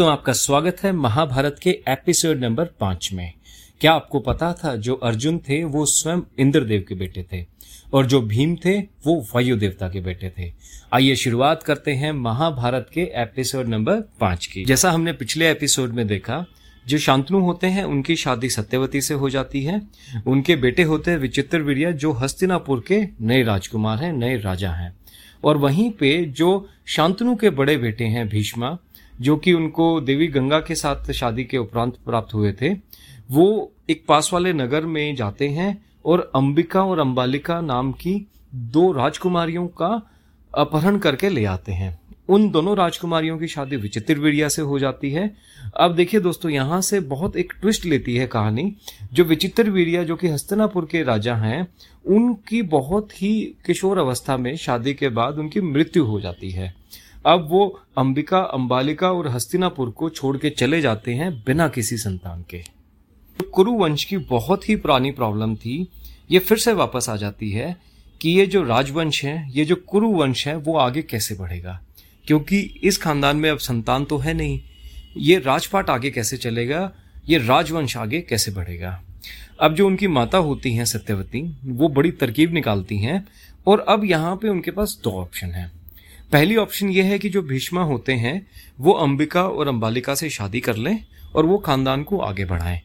दोस्तों, आपका स्वागत है महाभारत के एपिसोड नंबर पाँच में। क्या आपको पता था, जो अर्जुन थे, वो स्वयं इंद्रदेव के बेटे थे और जो भीम थे, वो वायु देवता के बेटे थे। आइए शुरुआत करते हैं महाभारत के एपिसोड नंबर पाँच की। जैसा हमने पिछले एपिसोड में देखा, जो शांतनु होते हैं, उनकी शादी सत्यवती से हो जाती है। उनके बेटे होते हैं विचित्र वीरिया, जो हस्तिनापुर के नए राजकुमार हैं, नए राजा हैं। और वहीं पे जो शांतनु के बड़े बेटे हैं, भीष्मा जो कि उनको देवी गंगा के साथ शादी के उपरांत प्राप्त हुए थे, वो एक पास वाले नगर में जाते हैं और अंबिका और अंबालिका नाम की दो राजकुमारियों का अपहरण करके ले आते हैं। उन दोनों राजकुमारियों की शादी विचित्र वीरिया से हो जाती है। अब देखिए दोस्तों, यहाँ से बहुत एक ट्विस्ट लेती है कहानी। जो विचित्र वीरिया जो कि हस्तनापुर के राजा हैं, उनकी बहुत ही किशोर अवस्था में शादी के बाद उनकी मृत्यु हो जाती है। अब वो अंबिका, अंबालिका और हस्तिनापुर को छोड़ के चले जाते हैं बिना किसी संतान के। कुरु वंश की बहुत ही पुरानी प्रॉब्लम थी, ये फिर से वापस आ जाती है कि ये जो राजवंश है, ये जो कुरु वंश है, वो आगे कैसे बढ़ेगा? क्योंकि इस खानदान में अब संतान तो है नहीं। ये राजपाट आगे कैसे चलेगा? ये राजवंश आगे कैसे बढ़ेगा? अब जो उनकी माता होती हैं सत्यवती, वो बड़ी तरकीब निकालती हैं और अब यहाँ पे उनके पास दो ऑप्शन है। पहली ऑप्शन ये है कि जो भीष्मा होते हैं, वो अंबिका और अंबालिका से शादी कर लें और वो खानदान को आगे बढ़ाएँ।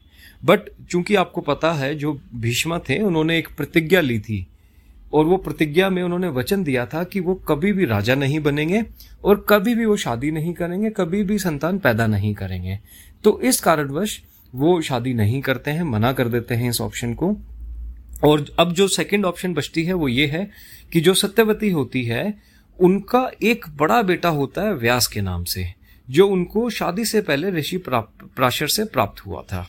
बट चूँकि आपको पता है, जो भीष्मा थे, उन्होंने एक प्रतिज्ञा ली थी और वो प्रतिज्ञा में उन्होंने वचन दिया था कि वो कभी भी राजा नहीं बनेंगे और कभी भी वो शादी नहीं करेंगे, कभी भी संतान पैदा नहीं करेंगे। तो इस कारणवश वो शादी नहीं करते हैं, मना कर देते हैं इस ऑप्शन को। और अब जो सेकंड ऑप्शन बचती है, वो ये है कि जो सत्यवती होती है उनका एक बड़ा बेटा होता है व्यास के नाम से, जो उनको शादी से पहले ऋषि प्राशर से प्राप्त हुआ था।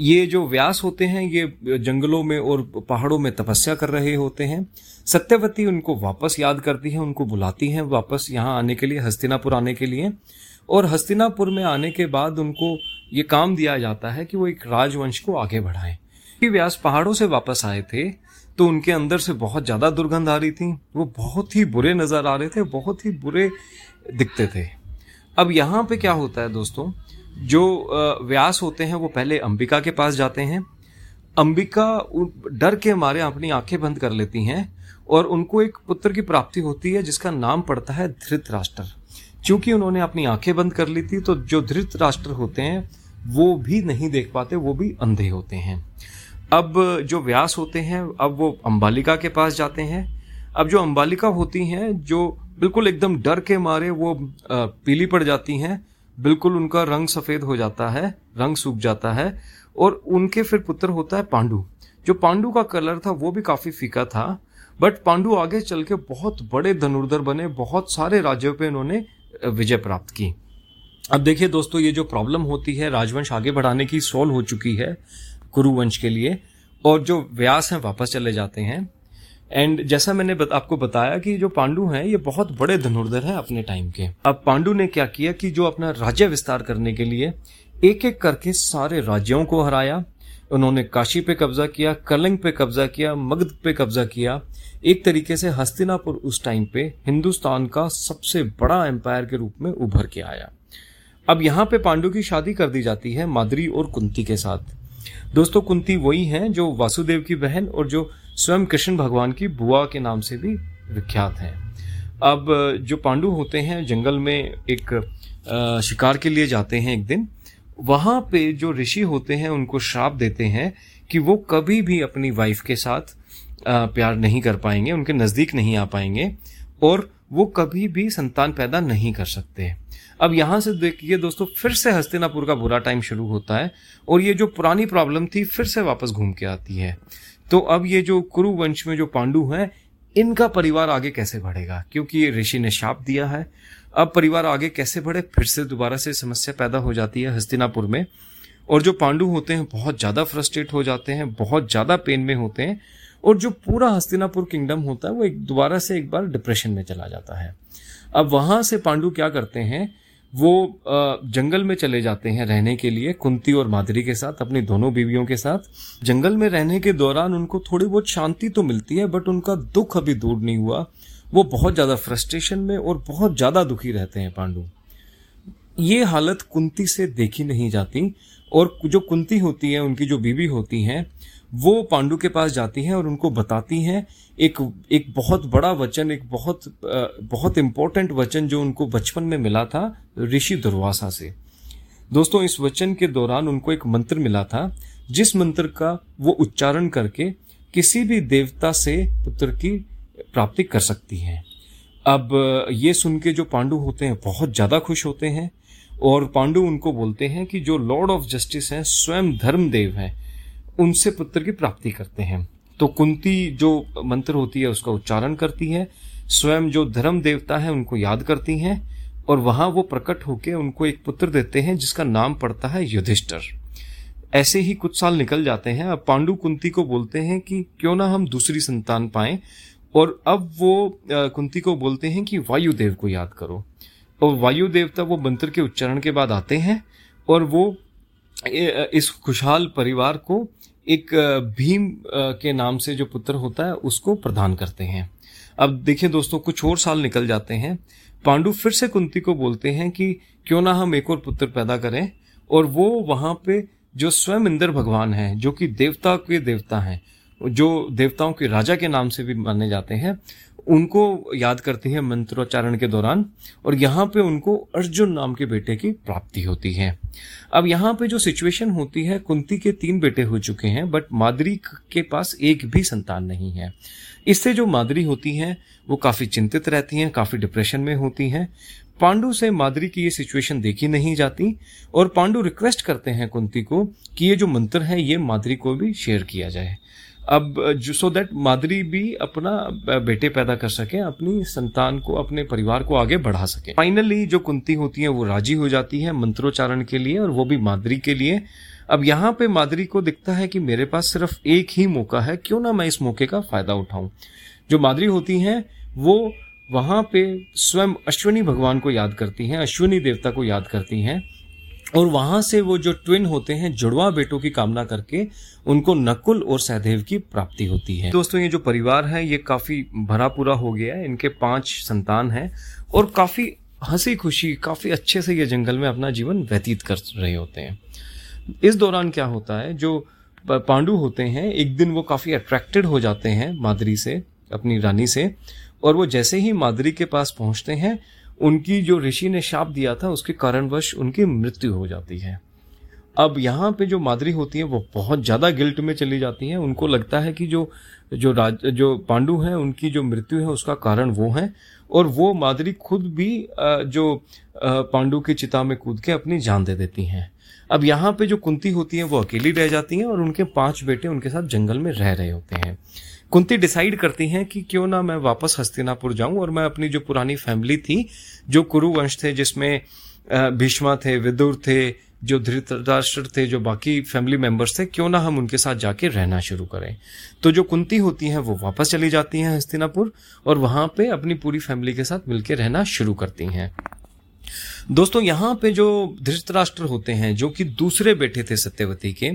ये जो व्यास होते हैं, ये जंगलों में और पहाड़ों में तपस्या कर रहे होते हैं। सत्यवती उनको वापस याद करती है, उनको बुलाती है वापस यहाँ आने के लिए, हस्तिनापुर आने के लिए। और हस्तिनापुर में आने के बाद उनको ये काम दिया जाता है कि वो एक राजवंश को आगे बढ़ाएँ। व्यास पहाड़ों से वापस आए थे तो उनके अंदर से बहुत ज़्यादा दुर्गंध आ रही थी। वो बहुत ही बुरे नज़र आ रहे थे, बहुत ही बुरे दिखते थे। अब यहाँ पे क्या होता है दोस्तों? जो व्यास होते हैं, वो पहले अंबिका के पास जाते हैं। अंबिका डर के मारे अपनी आँखें बंद कर लेती हैं और उनको एक पुत्र की प्राप्ति होती है, जिसका नाम पड़ता है धृत राष्ट्र क्योंकि उन्होंने अपनी आँखें बंद कर ली थी तो जो धृत राष्ट्र होते हैं, वो भी नहीं देख पाते, वो भी अंधे होते हैं। अब जो व्यास होते हैं, अब वो अंबालिका के पास जाते हैं। अब जो अंबालिका होती हैं, जो बिल्कुल एकदम डर के मारे वो पीली पड़ जाती हैं, बिल्कुल उनका रंग सफ़ेद हो जाता है, रंग सूख जाता है, और उनके फिर पुत्र होता है पांडु। जो पांडु का कलर था, वो भी काफ़ी फीका था, बट पांडु आगे चल के बहुत बड़े धनुर्धर बने, बहुत सारे राज्यों पे उन्होंने विजय प्राप्त की। अब देखिए दोस्तों, ये जो प्रॉब्लम होती है, राजवंश आगे बढ़ाने की, सॉल्व हो चुकी है कुरुवंश के लिए और जो व्यास हैं वापस चले जाते हैं। एंड जैसा मैंने बत, आपको बताया कि जो पांडु हैं ये बहुत बड़े धनुर्धर हैं अपने टाइम के। अब पांडु ने क्या किया कि जो अपना राज्य विस्तार करने के लिए एक एक करके सारे राज्यों को हराया। उन्होंने काशी पे कब्जा किया कलिंग पे कब्जा किया मगध पे कब्जा किया। एक तरीके से हस्तिनापुर उस टाइम पे हिंदुस्तान का सबसे बड़ा एम्पायर के रूप में उभर के आया। अब यहाँ पे पांडु की शादी कर दी जाती है मादरी और कुंती के साथ। दोस्तों, कुंती वही हैं जो वासुदेव की बहन और जो स्वयं कृष्ण भगवान की बुआ के नाम से भी विख्यात हैं। अब, जो पांडु होते हैं, जंगल में एक शिकार के लिए जाते हैं एक दिन, वहाँ पे जो ऋषि होते हैं, उनको श्राप देते हैं कि वो कभी भी अपनी वाइफ के साथ प्यार नहीं कर पाएँगे, उनके नज़दीक नहीं आ पाएँगे और वो कभी भी संतान पैदा नहीं कर सकते। अब यहाँ से देखिए दोस्तों, फिर से हस्तिनापुर का बुरा टाइम शुरू होता है और ये जो पुरानी प्रॉब्लम थी, फिर से वापस घूम के आती है। तो अब ये जो कुरु वंश में जो पांडु हैं, इनका परिवार आगे कैसे बढ़ेगा? क्योंकि ये ऋषि ने शाप दिया है। अब परिवार आगे कैसे बढ़े? फिर से दोबारा से समस्या पैदा हो जाती है हस्तिनापुर में। और जो पांडु होते हैं, बहुत ज़्यादा फ्रस्ट्रेट हो जाते हैं, बहुत ज़्यादा पेन में होते हैं। और जो पूरा हस्तिनापुर किंगडम होता है, वो एक दोबारा से एक बार डिप्रेशन में चला जाता है। अब वहाँ से पांडु क्या करते हैं, वो जंगल में चले जाते हैं रहने के लिए, कुंती और माधुरी के साथ, अपनी दोनों बीवियों के साथ। जंगल में रहने के दौरान उनको थोड़ी बहुत शांति तो मिलती है बट उनका दुख अभी दूर नहीं हुआ। वो बहुत ज़्यादा फ्रस्ट्रेशन में और बहुत ज़्यादा दुखी रहते हैं पांडु। ये हालत कुंती से देखी नहीं जाती, और जो कुंती होती है, उनकी जो बीवी होती हैं वो पांडु के पास जाती हैं और उनको बताती हैं। एक एक बहुत बड़ा वचन, एक बहुत बहुत इंपॉर्टेंट वचन जो उनको बचपन में मिला था ऋषि दुर्वासा से। दोस्तों, इस वचन के दौरान उनको एक मंत्र मिला था, जिस मंत्र का वो उच्चारण करके किसी भी देवता से पुत्र की प्राप्ति कर सकती हैं। अब, ये सुन के जो पांडु होते हैं, बहुत ज़्यादा खुश होते हैं और पांडु उनको बोलते हैं कि जो लॉर्ड ऑफ़ जस्टिस हैं, स्वयं धर्मदेव हैं। उनसे पुत्र की प्राप्ति करते हैं। तो कुंती जो मंत्र होती है, उसका उच्चारण करती है, स्वयं जो धर्म देवता है, उनको याद करती हैं, और वहाँ वो प्रकट होकर उनको एक पुत्र देते हैं, जिसका नाम पड़ता है युधिष्ठर। ऐसे ही कुछ साल निकल जाते हैं, अब पांडु कुंती को बोलते हैं कि क्यों ना हम दूसरी संतान पाए, और अब वो कुंती को बोलते हैं कि वायुदेव को याद करो। और वायु देवता वो मंत्र के उच्चारण के बाद आते हैं, और वो इस खुशहाल परिवार को एक भीम के नाम से जो पुत्र होता है, उसको प्रदान करते हैं। अब देखिए दोस्तों, कुछ और साल निकल जाते हैं। पांडु फिर से कुंती को बोलते हैं कि, क्यों ना हम एक और पुत्र पैदा करें? और वो वहाँ पे जो स्वयं इंद्र भगवान है, जो कि देवता के देवता हैं, जो देवताओं के राजा के नाम से भी माने जाते हैं उनको याद करती है मंत्रोच्चारण के दौरान और यहाँ पे उनको अर्जुन नाम के बेटे की प्राप्ति होती है। अब यहाँ पे जो सिचुएशन होती है, कुंती के तीन बेटे हो चुके हैं बट मादरी के पास एक भी संतान नहीं है। इससे जो मादरी होती हैं, वो काफ़ी चिंतित रहती हैं, काफ़ी डिप्रेशन में होती हैं। पांडु से मादरी की ये सिचुएशन देखी नहीं जाती और पांडु रिक्वेस्ट करते हैं कुंती को कि ये जो मंत्र है, ये मादरी को भी शेयर किया जाए। अब सो दैट मादरी भी अपना बेटे पैदा कर सके, अपनी संतान को, अपने परिवार को आगे बढ़ा सके। फाइनली जो कुंती होती है, वो राज़ी हो जाती है मंत्रोच्चारण के लिए और वो भी मादरी के लिए। अब यहाँ पे मादरी को दिखता है कि मेरे पास सिर्फ़ एक ही मौका है, क्यों ना मैं इस मौके का फ़ायदा उठाऊं? जो मादरी होती हैं, वो वहाँ पे स्वयं अश्विनी भगवान को याद करती हैं, अश्विनी देवता को याद करती हैं। और वहाँ से वो जो ट्विन होते हैं, जुड़वा बेटों की कामना करके, उनको नकुल और सहदेव की प्राप्ति होती है। दोस्तों, ये जो परिवार है, ये काफ़ी भरा पूरा हो गया है। इनके पाँच संतान हैं और काफ़ी हँसी खुशी काफ़ी अच्छे से ये जंगल में अपना जीवन व्यतीत कर रहे होते हैं। इस दौरान क्या होता है, जो पांडु होते हैं, एक दिन वो काफ़ी अट्रैक्टेड हो जाते हैं मादरी से, अपनी रानी से, और वो जैसे ही मादरी के पास पहुँचते हैं उनकी जो ऋषि ने शाप दिया था, उसके कारणवश उनकी मृत्यु हो जाती है। अब यहाँ पे जो मादरी होती है, वो बहुत ज़्यादा गिल्ट में चली जाती है। उनको लगता है कि जो जो राज, जो पांडु हैं, उनकी जो मृत्यु है, उसका कारण वो है। और वो मादरी खुद भी जो पांडु की चिता में कूद के अपनी जान दे देती हैं। अब यहाँ पे जो कुंती होती है, वो अकेली रह जाती हैं और उनके पाँच बेटे उनके साथ जंगल में रह रहे होते हैं। कुंती डिसाइड करती हैं कि क्यों ना मैं वापस हस्तिनापुर जाऊँ और मैं अपनी जो पुरानी फैमिली थी, जो कुरु वंश थे, जिसमें भीष्मा थे, विदुर थे, जो धृतराष्ट्र थे, जो बाकी फैमिली मेंबर्स थे, क्यों ना हम उनके साथ जाके रहना शुरू करें। तो जो कुंती होती हैं, वो वापस चली जाती हैं हस्तिनापुर और वहाँ पे अपनी पूरी फैमिली के साथ मिलकर रहना शुरू करती हैं। दोस्तों, यहाँ पे जो धृतराष्ट्र होते हैं, जो कि दूसरे बेटे थे सत्यवती के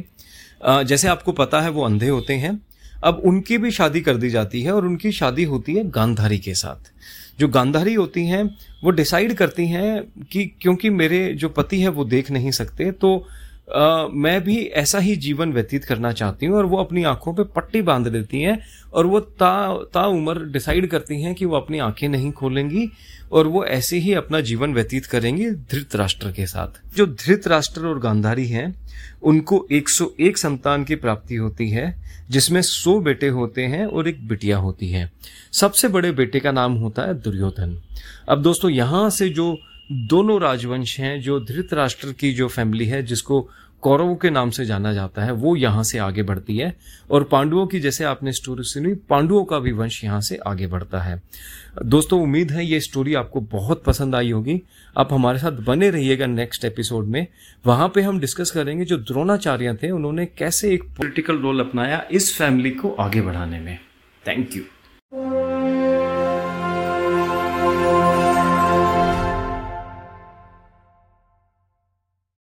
जैसे आपको पता है, वो अंधे होते हैं। अब उनकी भी शादी कर दी जाती है और उनकी शादी होती है गांधारी के साथ। जो गांधारी होती हैं, वो डिसाइड करती हैं कि क्योंकि मेरे जो पति हैं, वो देख नहीं सकते तो आ, मैं भी ऐसा ही जीवन व्यतीत करना चाहती हूँ और वो अपनी आँखों पे पट्टी बाँध देती हैं और वो ता ता उम्र डिसाइड करती हैं कि वो अपनी आँखें नहीं खोलेंगी और वो ऐसे ही अपना जीवन व्यतीत करेंगी धृतराष्ट्र के साथ। जो धृतराष्ट्र और गांधारी हैं उनको 101 संतान की प्राप्ति होती है जिसमें 100 बेटे होते हैं और एक बिटिया होती है। सबसे बड़े बेटे का नाम होता है दुर्योधन। अब दोस्तों यहाँ से जो दोनों राजवंश हैं, जो धृतराष्ट्र की जो फैमिली है, जिसको कौरवों के नाम से जाना जाता है, वो यहाँ से आगे बढ़ती है। और पांडवों की, जैसे आपने स्टोरी सुनी, पांडवों का भी वंश यहाँ से आगे बढ़ता है। दोस्तों, उम्मीद है ये स्टोरी आपको बहुत पसंद आई होगी। आप हमारे साथ बने रहिएगा नेक्स्ट एपिसोड में। वहाँ पे हम डिस्कस करेंगे जो द्रोणाचार्य थे, उन्होंने कैसे एक पॉलिटिकल रोल अपनाया इस फैमिली को आगे बढ़ाने में। Thank you